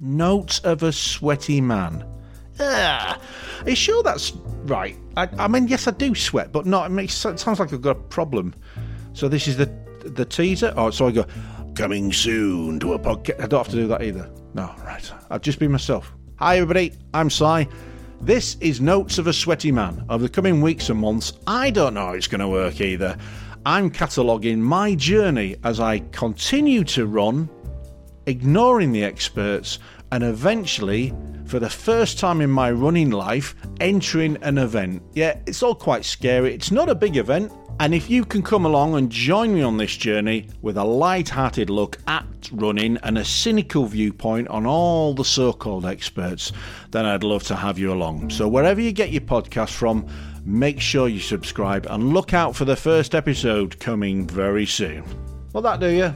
Notes of a Sweaty Man. Ah, are you sure that's right? I, I mean, yes, I do sweat, but not. I mean, it sounds like I've got a problem. So this is the the teaser. Oh, so I go coming soon to a podcast. I don't have to do that either. No, right. I'll just be myself. Hi, everybody. I'm Si. This is Notes of a Sweaty Man. Over the coming weeks and months, I don't know how it's going to work either. I'm cataloguing my journey as I continue to run, ignoring the experts, and eventually, for the first time in my running life, entering an event. Yeah, it's all quite scary. It's not a big event, and if you can come along and join me on this journey with a light-hearted look at running and a cynical viewpoint on all the so-called experts, then I'd love to have you along. So wherever you get your podcast from, make sure you subscribe and look out for the first episode coming very soon. Will that do you?